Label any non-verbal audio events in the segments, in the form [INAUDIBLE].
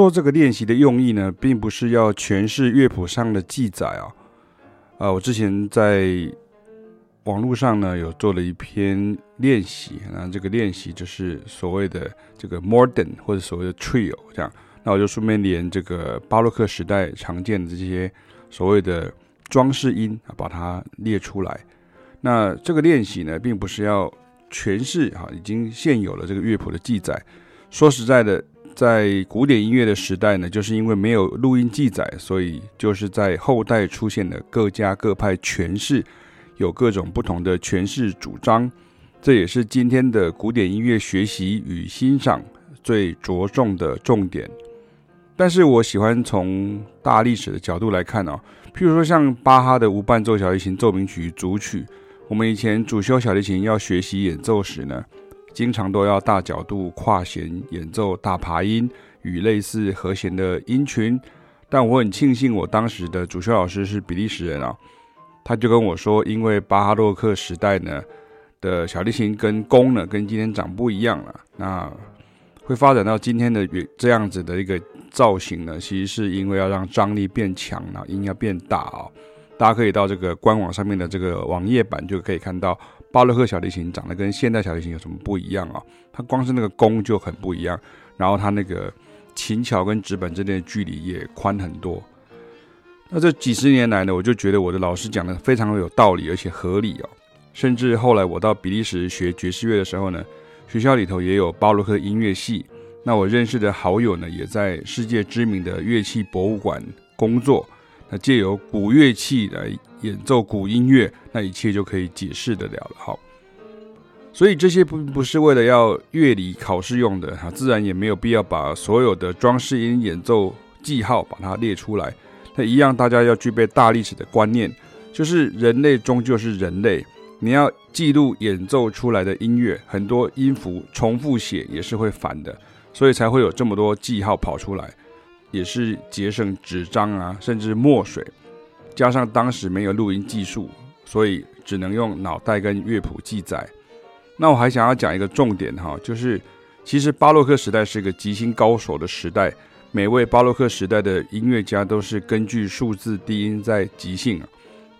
做这个练习的用意呢，并不是要诠释乐谱上的记载啊。啊，我之前在网络上呢有做了一篇练习，那这个练习就是所谓的这个 Morden 或者所谓的 trio 这样。那我就顺便连这个巴洛克时代常见的这些所谓的装饰音啊，把它列出来。那这个练习呢，并不是要诠释哈已经现有了这个乐谱的记载。说实在的，在古典音乐的时代呢，就是因为没有录音记载，所以就是在后代出现了各家各派诠释，有各种不同的诠释主张。这也是今天的古典音乐学习与欣赏最着重的重点。但是我喜欢从大历史的角度来看哦，譬如说像巴哈的无伴奏小提琴奏鸣曲组曲，我们以前主修小提琴要学习演奏时呢，经常都要大角度跨弦演奏大爬音与类似和弦的音群。但我很庆幸我当时的主修老师是比利时人啊，他就跟我说，因为巴洛克时代呢的小提琴跟弓呢跟今天长不一样了，那会发展到今天的这样子的一个。造型呢，其实是因为要让张力变强，然后音要变大啊、哦。大家可以到这个官网上面的这个网页版，就可以看到巴洛克小提琴长得跟现代小提琴有什么不一样啊、它光是那个弓就很不一样，然后它那个琴桥跟指板之间的距离也宽很多。那这几十年来呢，我就觉得我的老师讲的非常有道理，而且合理哦。甚至后来我到比利时学爵士乐的时候呢，学校里头也有巴洛克音乐系。那我认识的好友呢，也在世界知名的乐器博物馆工作。那借由古乐器来演奏古音乐，那一切就可以解释得了了。好，所以这些不不是为了要乐理考试用的哈，自然也没有必要把所有的装饰音演奏记号把它列出来。那一样，大家要具备大历史的观念，就是人类终究是人类，你要记录演奏出来的音乐，很多音符重复写也是会烦的。所以才会有这么多记号跑出来，也是节省纸张啊，甚至墨水。加上当时没有录音技术，所以只能用脑袋跟乐谱记载。那我还想要讲一个重点哈，就是其实巴洛克时代是一个即兴高手的时代，每位巴洛克时代的音乐家都是根据数字低音在即兴，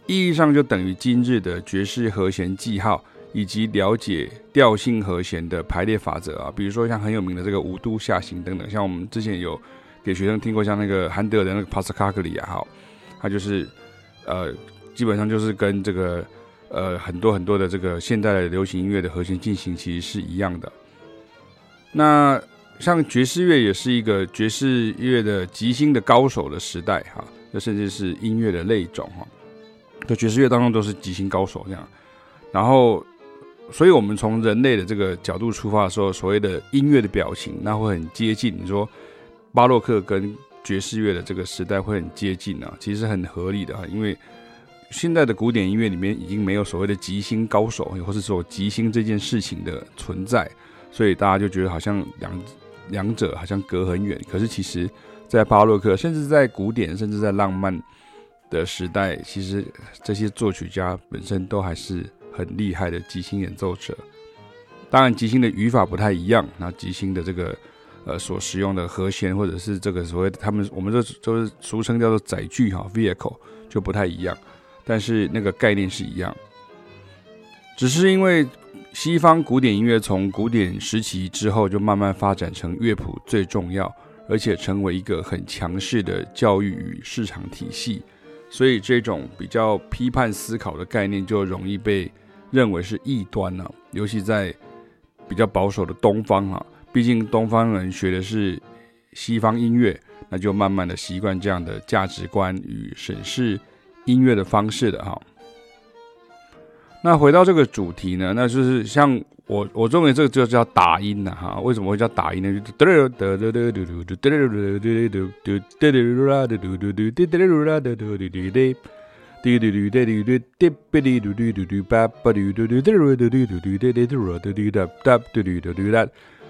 意义上就等于今日的爵士和弦记号。以及了解调性和弦的排列法则啊，比如说像很有名的这个五度下行等等，像我们之前有给学生听过，像那个韩德尔的那个帕斯卡克里啊，哈，他就是呃，基本上就是跟这个呃很多很多的这个现代的流行音乐的和弦进行其实是一样的。那像爵士乐也是一个爵士乐的即兴的高手的时代哈，那甚至是音乐的类种哈，在爵士乐当中都是即兴高手这样，然后。所以，我们从人类的这个角度出发的时候，所谓的音乐的表情，那会很接近。你说巴洛克跟爵士乐的这个时代会很接近啊，其实很合理的哈。因为现在的古典音乐里面已经没有所谓的即兴高手，或是说即兴这件事情的存在，所以大家就觉得好像两两者好像隔很远。可是其实，在巴洛克，甚至在古典，甚至在浪漫的时代，其实这些作曲家本身都还是。很厉害的即兴演奏者，当然即兴的语法不太一样。那即兴的这个呃所使用的和弦，或者是这个所谓他们我们这就是俗称叫做载具哈 vehicle 就不太一样，但是那个概念是一样。只是因为西方古典音乐从古典时期之后就慢慢发展成乐谱最重要，而且成为一个很强势的教育与市场体系，所以这种比较批判思考的概念就容易被。认为是异端了、尤其在比较保守的东方啊，毕竟东方人学的是西方音乐，那就慢慢的习惯这样的价值观与审视音乐的方式的哈。那回到这个主题呢，那就是像我我认为这个就叫打音呐哈，为什么会叫打音呢？嘟嘟嘟嘟嘟嘟嘟嘟嘟嘟嘟嘟叭叭嘟嘟嘟嘟嘟嘟嘟嘟嘟嘟嘟嘟嘟嘟嘟嘟嘟嘟。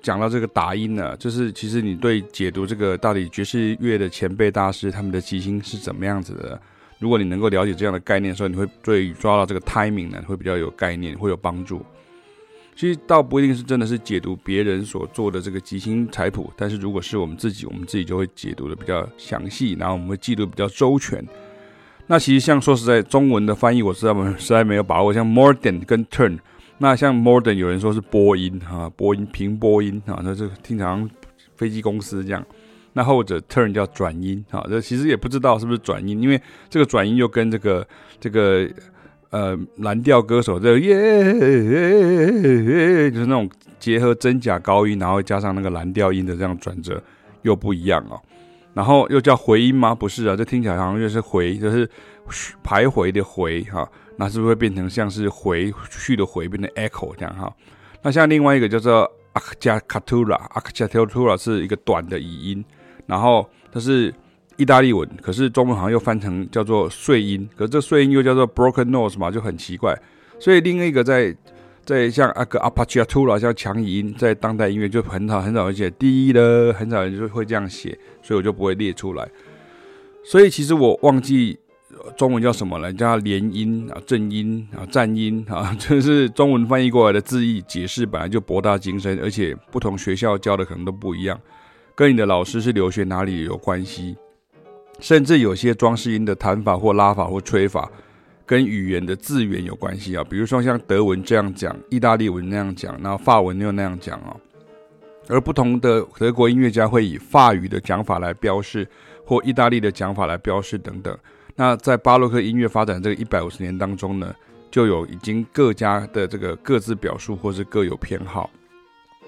讲到这个打音呢，就是其实你对解读这个到底爵士乐的前辈大师他们的吉星是怎么样子的，如果你能够了解这样的概念的时候，你会对抓到这个 timing 呢会比较有概念，会有帮助。其实倒不一定是真的是解读别人所做的这个即兴彩谱，但是如果是我们自己，我们自己就会解读的比较详细，然后我们会记录比较周全。那其实像说实在，中文的翻译我实在实在没有把握，像 more than 跟 turn，那像 modern 有人说是播音啊，播音平播音啊，那就听起来像飞机公司这样。那后者 turn 叫转音啊，这其实也不知道是不是转音，因为这个转音又跟这个这个呃蓝调歌手这耶耶耶耶就是那种结合真假高音，然后加上那个蓝调音的这样转折又不一样哦。然后又叫回音吗？不是啊，这听起来好像就是回，就是徘徊的回哈。那是不是会变成像是回去的回，变成 echo 这样哈？那像另外一个叫做 a k c a c a t u r a a k c a c a t u r a 是一个短的语音，然后它是意大利文，可是中文好像又翻成叫做碎音，可是这碎音又叫做 broken nose 嘛，就很奇怪。所以另一个在在像阿克阿帕奇亚图拉像强音，在当代音乐就很少很少人写第一的，很少人就会这样写，所以我就不会列出来。所以其实我忘记中文叫什么，人叫连音啊，正音啊，站音啊，这是中文翻译过来的字义解释本来就博大精深，而且不同学校教的可能都不一样。跟你的老师是留学哪里有关系？甚至有些装饰音的弹法或拉法或吹法跟语言的字源有关系啊，比如说像德文这样讲，意大利文那样讲，然后法文又那样讲哦，而不同的德国音乐家会以法语的讲法来标示，或意大利的讲法来标示等等。那在巴洛克音乐发展这个一百五十年当中呢，就有已经各家的这个各自表述或是各有偏好。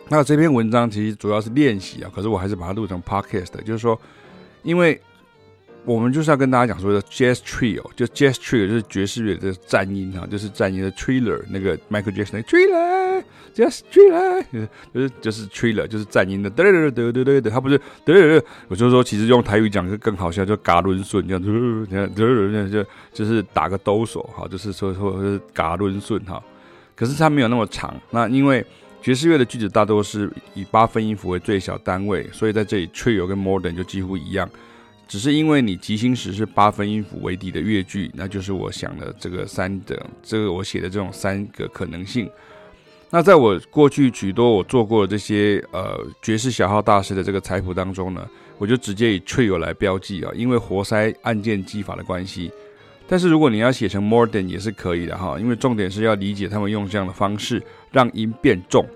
那这篇文章其实主要是练习啊，可是我还是把它录成 podcast，就是说，因为我们就是要跟大家讲说的 jazz trio 就 jazz trio 就是爵士乐的战音哈，就是战音的 trailer 那个 Michael Jackson 的 trailer jazz trailer 就是就是 trailer 就是战音的。嘚嘚嘚嘚嘚，他不是嘚嘚，我就说其实用台语讲是更好笑，就嘎伦顺这样，这样嘚嘚这样就就是打个兜手哈，就是说说嘎伦顺哈。可是它没有那么长，那因为爵士乐的句子大多是以八分音符为最小单位，所以在这里，Trail 跟 modern 就几乎一样。只是因为你即兴时是八分音符为底的乐句，那就是我想的这个三等，这个我写的这种三个可能性。那在我过去许多我做过的这些呃爵士小号大师的这个财谱当中呢，我就直接以 trio 来标记啊，因为活塞按键技法的关系。但是如果你要写成 mordent 也是可以的哈，因为重点是要理解他们用这样的方式让音变重。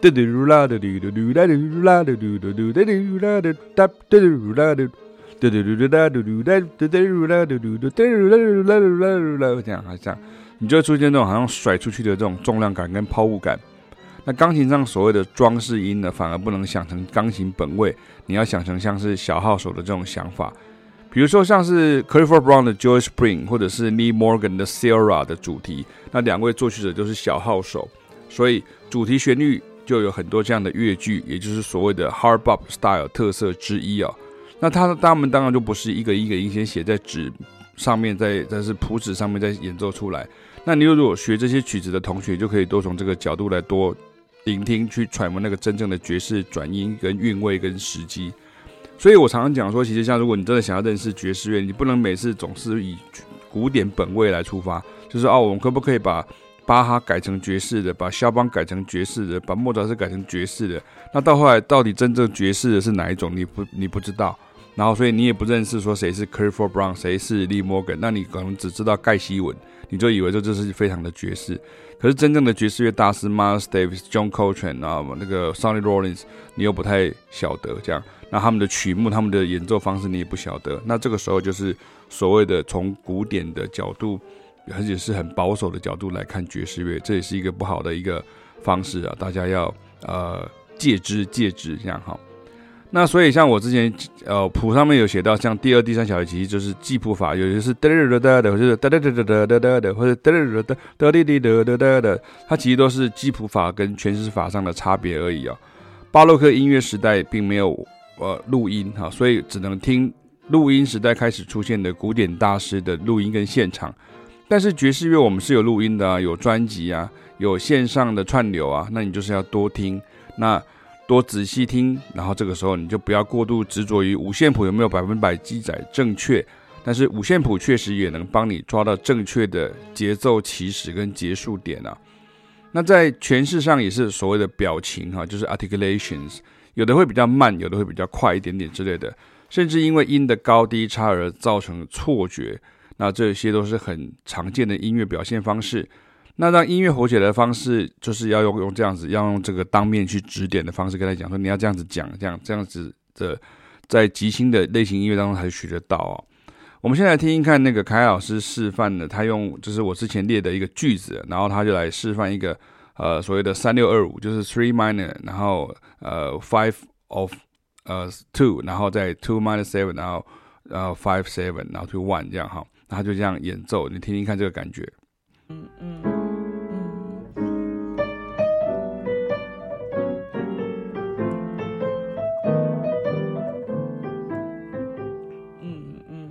嘟嘟噜啦，嘟嘟嘟嘟哒嘟噜啦，嘟嘟嘟嘟嘟嘟啦，嘟哒嘟噜啦，嘟嘟嘟嘟哒嘟嘟哒嘟嘟噜啦，嘟嘟嘟。这样，这样，你就会出现这种好像甩出去的这种重量感跟抛物感。那钢琴上所谓的装饰音呢，反而不能想成钢琴本位，你要想成像是小号手的这种想法。比如说像是 Clifford Brown 的 Joy Spring，或者是 Lee Morgan 的 Sara 的主题，那两位作曲者都是小号手，所以主题旋律。就有很多这样的乐句，也就是所谓的 Hard Bop Style 特色之一啊。那他他们当然就不是一个一个音先写在纸上面，在在是谱纸上面再演奏出来。那你如果学这些曲子的同学，就可以多从这个角度来多聆听，去揣摩那个真正的爵士转音跟韵味跟时机。所以我常常讲说，其实像如果你真的想要认识爵士乐，你不能每次总是以古典本位来出发，就是哦，我们可不可以把巴哈改成爵士的，把肖邦改成爵士的，把莫扎特改成爵士的？那到后来到底真正爵士的是哪一种？你不你不知道，然后所以你也不认识说谁是 Clifford Brown，谁是 Lee Morgan，那你可能只知道盖希文，你就以为这这是非常的爵士。可是真正的爵士乐大师 Miles Davis、John Coltrane 啊，那个 Sonny Rollins，你又不太晓得这样。那他们的曲目、他们的演奏方式你也不晓得。那这个时候就是所谓的从古典的角度，而且是很保守的角度来看爵士乐，这也是一个不好的一个方式啊！大家要呃戒之戒之这样哈。那所以像我之前呃谱上面有写到，像第二、第三小节其实就是记谱法，有些是哒哒哒哒的，或者是哒哒哒哒哒哒的，或者哒哒哒哒哒滴滴哒哒哒的，它其实都是记谱法跟诠释法上的差别而已啊。巴洛克音乐时代并没有呃录音哈，所以只能听录音时代开始出现的古典大师的录音跟现场。但是爵士乐我们是有录音的啊，有专辑啊，有线上的串流啊，那你就是要多听，那多仔细听，然后这个时候你就不要过度执着于五线谱有没有百分百记载正确，但是五线谱确实也能帮你抓到正确的节奏起始跟结束点啊。那在诠释上也是所谓的表情哈，就是 articulations，有的会比较慢，有的会比较快一点点之类的，甚至因为音的高低差而造成错觉。那这些都是很常见的音乐表现方式。那让音乐火起来的方式，就是要用用这样子，要用这个当面去指点的方式跟他讲说，你要这样子讲，这样这样子的，在即兴的类型音乐当中才学得到哦。我们先来听一看那个凯老师示范的，他用就是我之前列的一个句子，然后他就来示范一个呃所谓的三六二五，就是 three minor，然后呃 five of 呃 two，然后再 two minor seven，然后然后 five seven，然后 two one 这样哈。然后就这样演奏，你听听看这个感觉。嗯嗯嗯嗯嗯。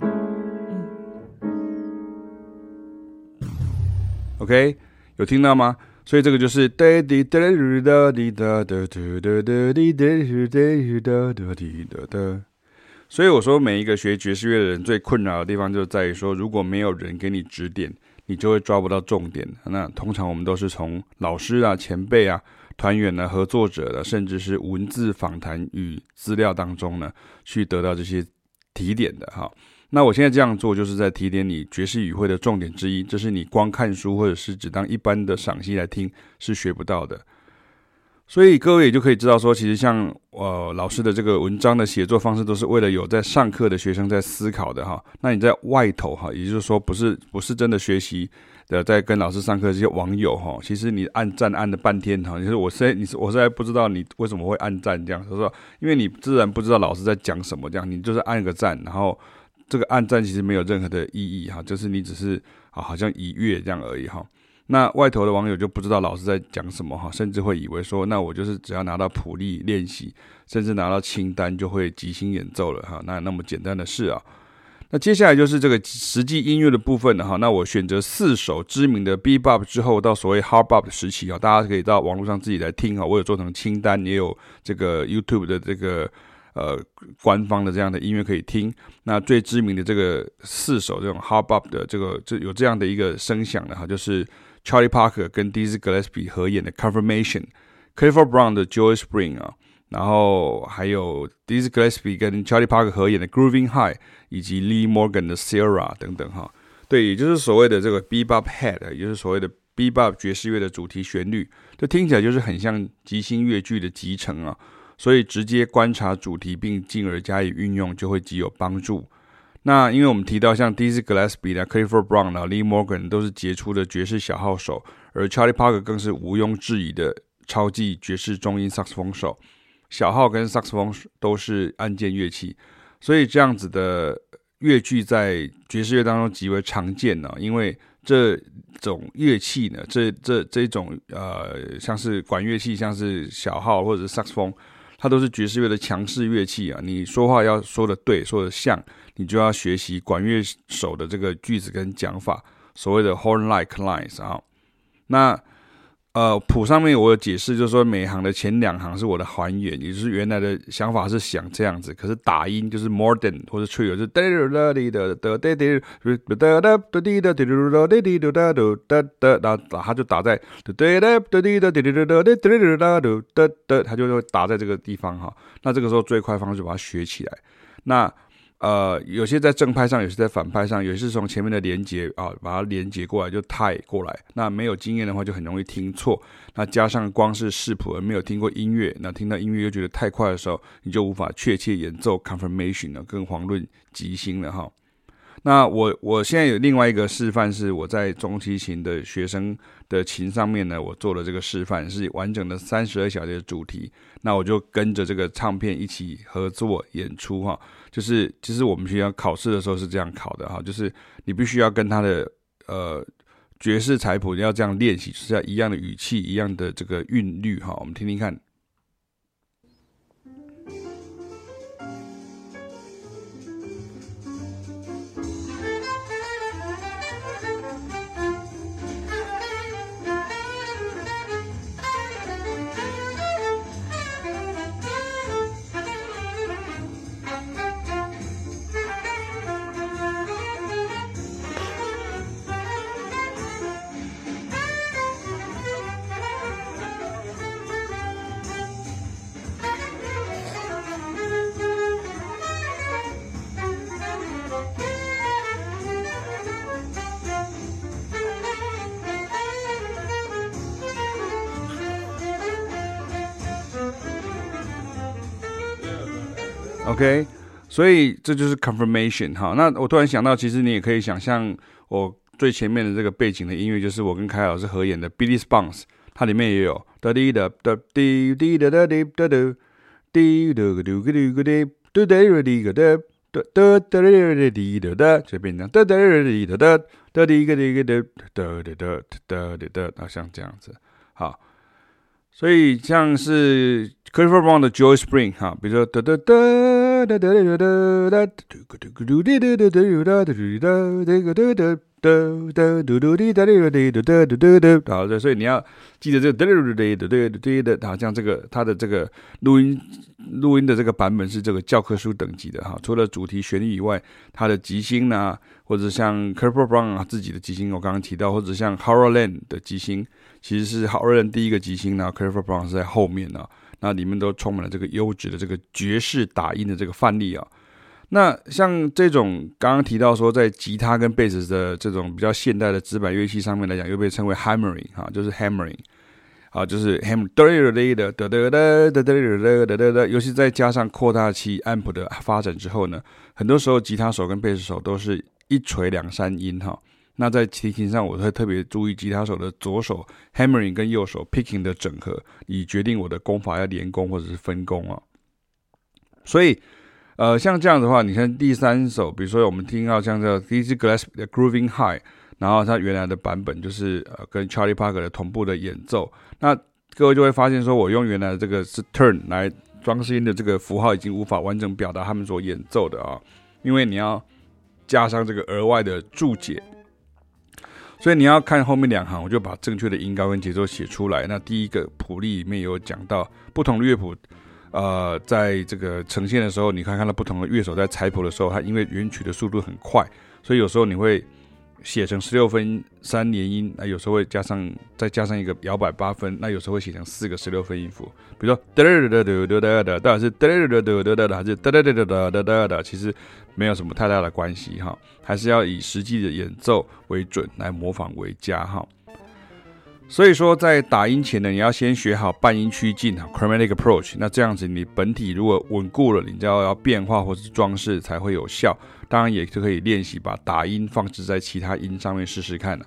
OK，有听到吗？所以这个就是所以我说，每一个学爵士乐的人最困扰的地方就在于说，如果没有人给你指点，你就会抓不到重点。那通常我们都是从老师啊、前辈啊、团员啊、合作者的，甚至是文字访谈与资料当中呢，去得到这些提点的哈。那我现在这样做，就是在提点你爵士语汇的重点之一，这是你光看书或者是只当一般的赏析来听是学不到的。所以各位也就可以知道说，其实像呃老师的这个文章的写作方式，都是为了有在上课的学生在思考的哈。那你在外头哈，也就是说不是不是真的学习的，在跟老师上课这些网友哈，其实你按赞按了半天哈，就是我现在你我现在不知道你为什么会按赞这样，就是说因为你自然不知道老师在讲什么这样，你就是按个赞，然后这个按赞其实没有任何的意义哈，就是你只是啊好像一阅这样而已哈。那外头的网友就不知道老师在讲什么哈，甚至会以为说，那我就是只要拿到谱例练习，甚至拿到清单就会即兴演奏了哈，那那么简单的事啊。那接下来就是这个实际音乐的部分了哈。那我选择四首知名的 Bebop 之后到所谓 Hard Bop 的时期啊，大家可以到网络上自己来听哈。我有做成清单，也有这个 YouTube 的这个呃官方的这样的音乐可以听。那最知名的这个四首这种 Hard Bop 的这个这有这样的一个声响的哈，就是。Charlie Parker 跟 Dizzy Gillespie 合演的 Confirmation，Clifford Brown 的 Joy Spring 啊，然后还有 Dizzy Gillespie 跟 Charlie Parker 合演的 Grooving High，以及 Lee Morgan 的 Sierra 等等哈，对，也就是所谓的这个 Bebop Head，也就是所谓的 Bebop 爵士乐的主题旋律，这听起来就是很像即兴乐句的集成啊，所以直接观察主题并进而加以运用，就会极有帮助。那因为我们提到像 Dizzy Gillespie 啦、Clifford Brown 啊、Lee Morgan 都是杰出的爵士小号手，而 Charlie Parker 更是毋庸置疑的超级爵士中音萨克斯风手。小号跟萨克斯风都是按键乐器，所以这样子的乐句在爵士乐当中极为常见呢。因为这种乐器呢，这这这种呃，像是管乐器，像是小号或者是萨克斯风，它都是爵士乐的强势乐器啊。你说话要说的对，说的像。你就要学习管乐手的这个句子跟讲法，所谓的 horn-like lines 啊。那呃谱上面我有解释，就是说每行的前两行是我的还原，也就是原来的想法是想这样子，可是打音就是 mordent 或者 trio 就是哒哒哒滴的哒哒滴哒哒哒哒滴的滴哒哒滴滴哒哒哒哒，然后打它就打在哒哒哒哒滴的滴哒哒哒滴哒哒哒哒哒，它就会打在这个地方哈。那这个时候最快方式就把它学起来。那呃，有些在正派上，有些在反派上，有些是从前面的连接啊，把它连接过来就太过来。那没有经验的话，就很容易听错。那加上光是视谱而没有听过音乐，那听到音乐又觉得太快的时候，你就无法确切演奏 confirmation 了，更遑论即兴了哈。那我我现在有另外一个示范，是我在中提琴的学生的琴上面呢，我做了这个示范，是完整的三十二小节的主题。那我就跟着这个唱片一起合作演出哈。就是，其实我们学校考试的时候是这样考的哈，就是你必须要跟他的呃爵士彩谱要这样练习，就是要一样的语气，一样的这个韵律哈。我们听听看。OK，所以这就是 confirmation 哈。那我突然想到，其实你也可以想象，我最前面的这个背景的音乐，就是我跟凯老师合演的《Billy's Bounce》，它里面也有哒滴哒哒滴滴哒哒滴哒哒滴哒个嘟个嘟个滴哒哒个滴个哒哒哒哒哒滴哒哒，这边呢哒哒哒滴哒哒哒滴个滴个哒哒哒哒哒哒哒，啊，像这样子，好。所以像是 Clifford Brown 的 Joy Spring 哈，比如说哒哒哒 [LAUGHS] 好的，所以你要记得这个对对对的，好像这个它的这个录音录音的这个版本是这个教科书等级的哈。除了主题旋律以外，它的吉星啊，或者像 kerfer Brown 啊自己的吉星，我刚刚提到，或者像 Horace Land 的吉星，其实是 Horace Land 第一个吉星呢，kerfer Brown 是在后面呢。那里面都充满了这个优质的这个爵士打印的这个范例啊。那像这种刚刚提到说，在吉他跟贝斯的这种比较现代的指板乐器上面来讲，又被称为 hammering 哈，就是 hammering 啊，就是 ham 哒哒哒哒哒哒哒哒哒哒哒哒哒，尤其再加上扩大器 amp 的发展之后呢，很多时候吉他手跟贝斯手都是一锤两三音哈。那在提琴上，我会特别注意吉他手的左手 hammering 跟右手 picking 的整合，以决定我的弓法要连弓或者是分弓啊。所以，呃，像这样的话，你看第三首，比如说我们听到像这个 Dizzy Gillespie 的 Grooving High，然后它原来的版本就是呃跟 Charlie Parker 的同步的演奏，那各位就会发现说，我用原来的这个是 turn 来装饰音的这个符号，已经无法完整表达他们所演奏的啊，因为你要加上这个额外的注解。所以你要看后面两行，我就把正确的音高跟节奏写出来。那第一个谱例里面有讲到不同的乐谱，呃，在这个呈现的时候，你可以看到不同的乐手在采谱的时候，他因为原曲的速度很快，所以有时候你会写成十六分三连音，那有时候会加上再加上一个摇摆八分，那有时候会写成四个十六分音符，比如说哒哒哒哒哒哒哒，到底是哒哒哒哒哒哒哒，还是哒哒哒哒哒哒哒？其实。没有什么太大的关系哈，还是要以实际的演奏为准，来模仿为佳哈。所以说，在打音前呢，你要先学好半音区进哈 （chromatic approach）。那这样子，你本体如果稳固了，你就要要变化或是装饰才会有效。当然，也是可以练习把打音放置在其他音上面试试看的。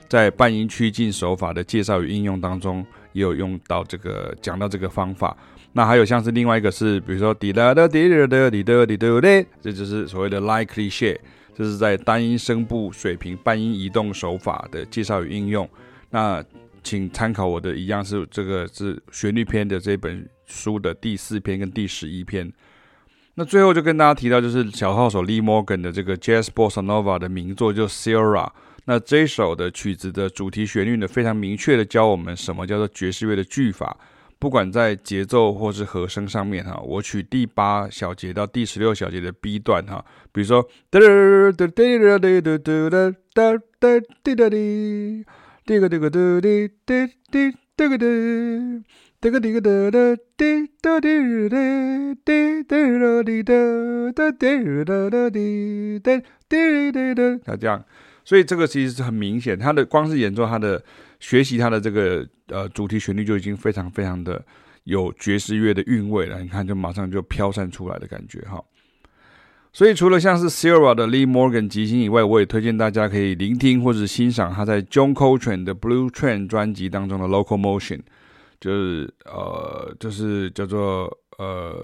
在半音趋近手法的介绍与应用当中，也有用到这个讲到这个方法。那还有像是另外一个是，比如说滴答答滴答答滴答滴答滴，这就是所谓的 light cliché，这是在单音声部水平半音移动手法的介绍与应用。那请参考我的一样是这个是旋律篇的这本书的第四篇跟第十一篇。那最后就跟大家提到，就是小号手 Lee Morgan 的这个 Jazz Bossa Nova 的名作，就 Sierra。那这首的曲子的主题旋律呢，非常明确的教我们什么叫做爵士乐的句法。不管在节奏或是和声上面哈，我取第八小节到第十六小节的 B 段哈，比如说哒哒哒哒哒哒哒哒哒哒哒哒滴哒滴，滴个滴个哒滴滴滴滴个哒。哒个滴个哒哒滴哒滴哒滴哒哒滴哒哒滴哒哒滴哒滴哒哒。他这样，所以这个其实是很明显，他的光是演奏，他的学习，他的这个呃主题旋律就已经非常非常的有爵士乐的韵味了。你看，就马上就飘散出来的感觉哈。所以除了像是 Sierra 的 Lee Morgan 即兴以外，我也推荐大家可以聆听或者欣赏他在 John Coltrane 的 Blue Train 专辑当中的 Locomotion。就是呃，就是叫做呃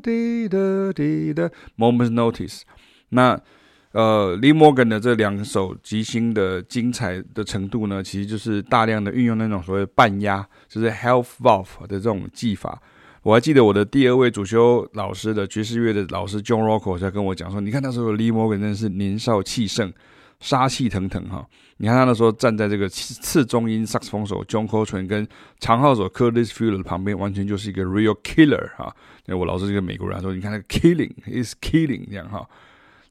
滴哒滴哒。Moment's Notice，那呃，Lee Morgan 的这两首即兴的精彩的程度呢，其实就是大量的运用那种所谓半压，就是 half valve 的这种技法。我还记得我的第二位主修老师的爵士乐的老师 John Rocco 在跟我讲说，你看那时候 Lee Morgan 真的是年少气盛，杀气腾腾哈。你看他那时候站在这个次中音萨克斯风手 John Coltrane 跟长号手 Curtis Fuller 的旁边，完全就是一个 real killer 哈。那我老师这个美国人说，你看那个 killing is killing 这样哈。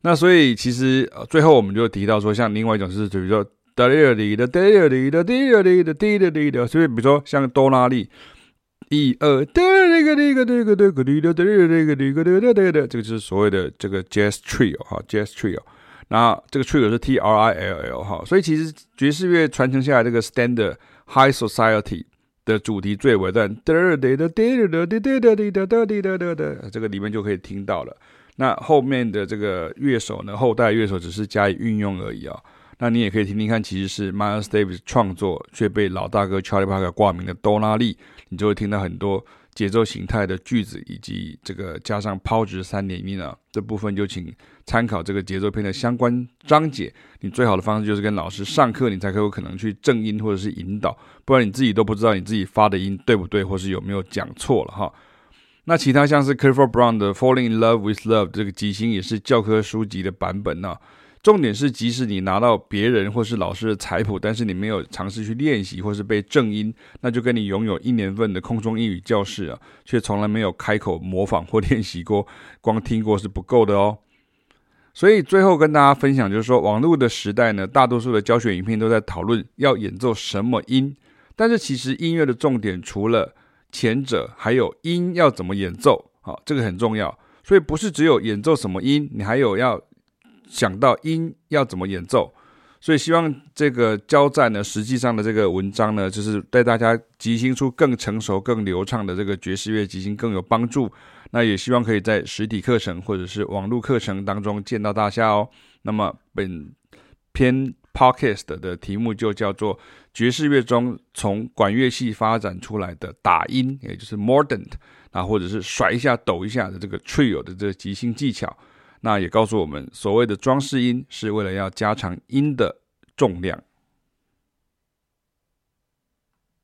那所以其实呃最后我们就提到说，像另外一种是比如说哒哩哩的哒哩哩的哒哩哩的哒哩哩的，所以比如说像多拉利。一二，哒那个那个那个那个哒哒哒那个那个哒哒哒哒，这个就是所谓的这个 jazz trio 哈，jazz trio。那这个 trill 是 T R I L L 哈，所以其实爵士乐传承下来这个 standard high society 的主题，最尾段，这个里面就可以听到了。那后面的这个乐手呢，后代乐手只是加以运用而已啊。那你也可以听听看，其实是 Miles Davis 创作却被老大哥 Charlie Parker 挂名的多拉利，你就会听到很多。节奏形态的句子，以及这个加上抛掷三连音啊，这部分就请参考这个节奏片的相关章节。你最好的方式就是跟老师上课，你才可有可能去正音或者是引导，不然你自己都不知道你自己发的音对不对，或是有没有讲错了哈。那其他像是 c l i f f o r Brown 的 Falling in Love with Love 这个即兴也是教科书籍的版本呐、啊。重点是，即使你拿到别人或是老师的彩谱，但是你没有尝试去练习或是背正音，那就跟你拥有一年份的空中英语教室啊，却从来没有开口模仿或练习过，光听过是不够的哦。所以最后跟大家分享，就是说，网络的时代呢，大多数的教学影片都在讨论要演奏什么音，但是其实音乐的重点除了前者，还有音要怎么演奏，好，这个很重要。所以不是只有演奏什么音，你还有要。想到音要怎么演奏，所以希望这个交战呢，实际上的这个文章呢，就是带大家即兴出更成熟、更流畅的这个爵士乐即兴更有帮助。那也希望可以在实体课程或者是网络课程当中见到大家哦。那么本篇 podcast 的题目就叫做爵士乐中从管乐器发展出来的打音，也就是 mordent 啊，或者是甩一下、抖一下的这个 trio 的这个即兴技巧。那也告诉我们，所谓的装饰音是为了要加强音的重量。